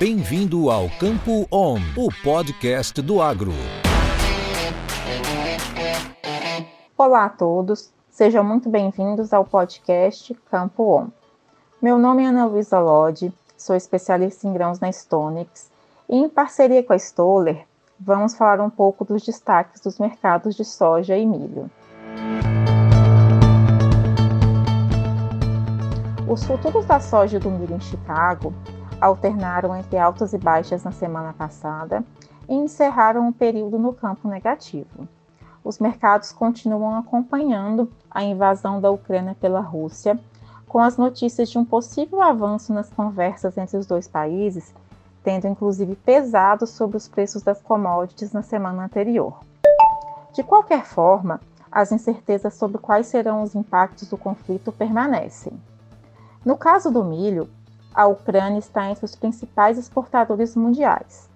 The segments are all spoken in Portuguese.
Bem-vindo ao Campo On, o podcast do agro. Olá a todos, sejam muito bem-vindos ao podcast Campo On. Meu nome é Ana Luísa Lodi, sou especialista em grãos na Stonex e, em parceria com a Stoller, vamos falar um pouco dos destaques dos mercados de soja e milho. Os futuros da soja e do milho em Chicago alternaram entre altas e baixas na semana passada e encerraram o período no campo negativo. Os mercados continuam acompanhando a invasão da Ucrânia pela Rússia, com as notícias de um possível avanço nas conversas entre os dois países, tendo inclusive pesado sobre os preços das commodities na semana anterior. De qualquer forma, as incertezas sobre quais serão os impactos do conflito permanecem. No caso do milho, a Ucrânia está entre os principais exportadores mundiais.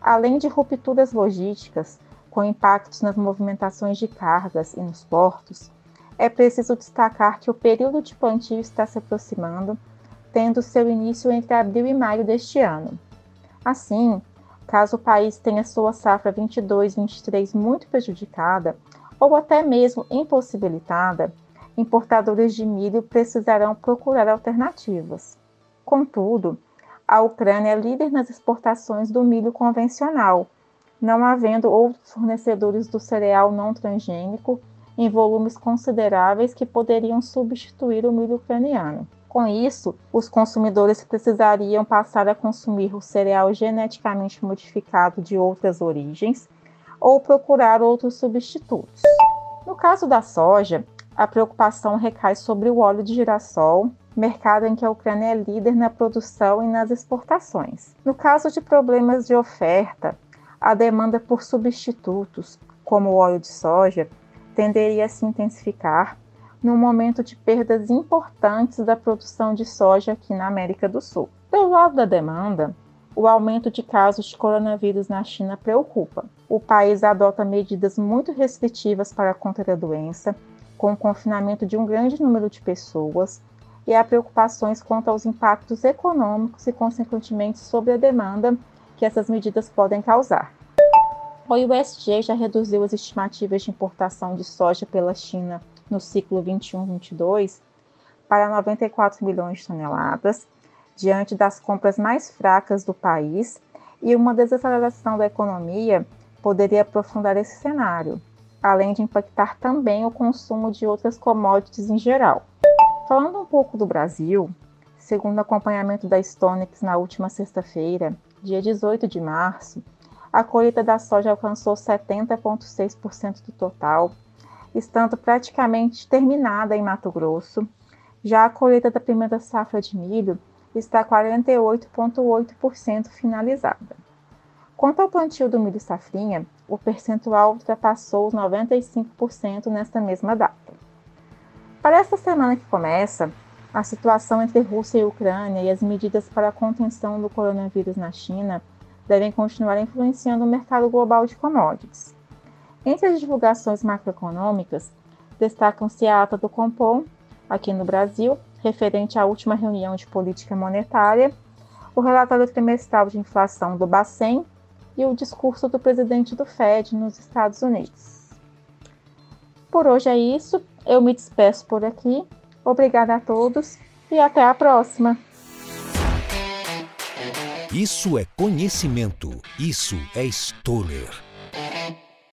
Além de rupturas logísticas, com impactos nas movimentações de cargas e nos portos, é preciso destacar que o período de plantio está se aproximando, tendo seu início entre abril e maio deste ano. Assim, caso o país tenha sua safra 22-23 muito prejudicada, ou até mesmo impossibilitada, importadores de milho precisarão procurar alternativas. Contudo, a Ucrânia é líder nas exportações do milho convencional, não havendo outros fornecedores do cereal não transgênico em volumes consideráveis que poderiam substituir o milho ucraniano. Com isso, os consumidores precisariam passar a consumir o cereal geneticamente modificado de outras origens ou procurar outros substitutos. No caso da soja, a preocupação recai sobre o óleo de girassol, mercado em que a Ucrânia é líder na produção e nas exportações. No caso de problemas de oferta, a demanda por substitutos, como o óleo de soja, tenderia a se intensificar no momento de perdas importantes da produção de soja aqui na América do Sul. Pelo lado da demanda, o aumento de casos de coronavírus na China preocupa. O país adota medidas muito restritivas para conter a doença, com o confinamento de um grande número de pessoas e há preocupações quanto aos impactos econômicos e, consequentemente, sobre a demanda que essas medidas podem causar. O USDA já reduziu as estimativas de importação de soja pela China no ciclo 21-22 para 94 milhões de toneladas, diante das compras mais fracas do país, e uma desaceleração da economia poderia aprofundar esse cenário além de impactar também o consumo de outras commodities em geral. Falando um pouco do Brasil, segundo acompanhamento da Stonex na última sexta-feira, dia 18 de março, a colheita da soja alcançou 70,6% do total, estando praticamente terminada em Mato Grosso. Já a colheita da primeira safra de milho está 48,8% finalizada. Quanto ao plantio do milho safrinha, o percentual ultrapassou os 95% nesta mesma data. Para esta semana que começa, a situação entre Rússia e Ucrânia e as medidas para a contenção do coronavírus na China devem continuar influenciando o mercado global de commodities. Entre as divulgações macroeconômicas, destacam-se a ata do Compom, aqui no Brasil, referente à última reunião de política monetária, o relatório trimestral de inflação do Bacen e o discurso do presidente do Fed nos Estados Unidos. Por hoje é isso, eu me despeço por aqui. Obrigada a todos e até a próxima. Isso é conhecimento, isso é Stoller.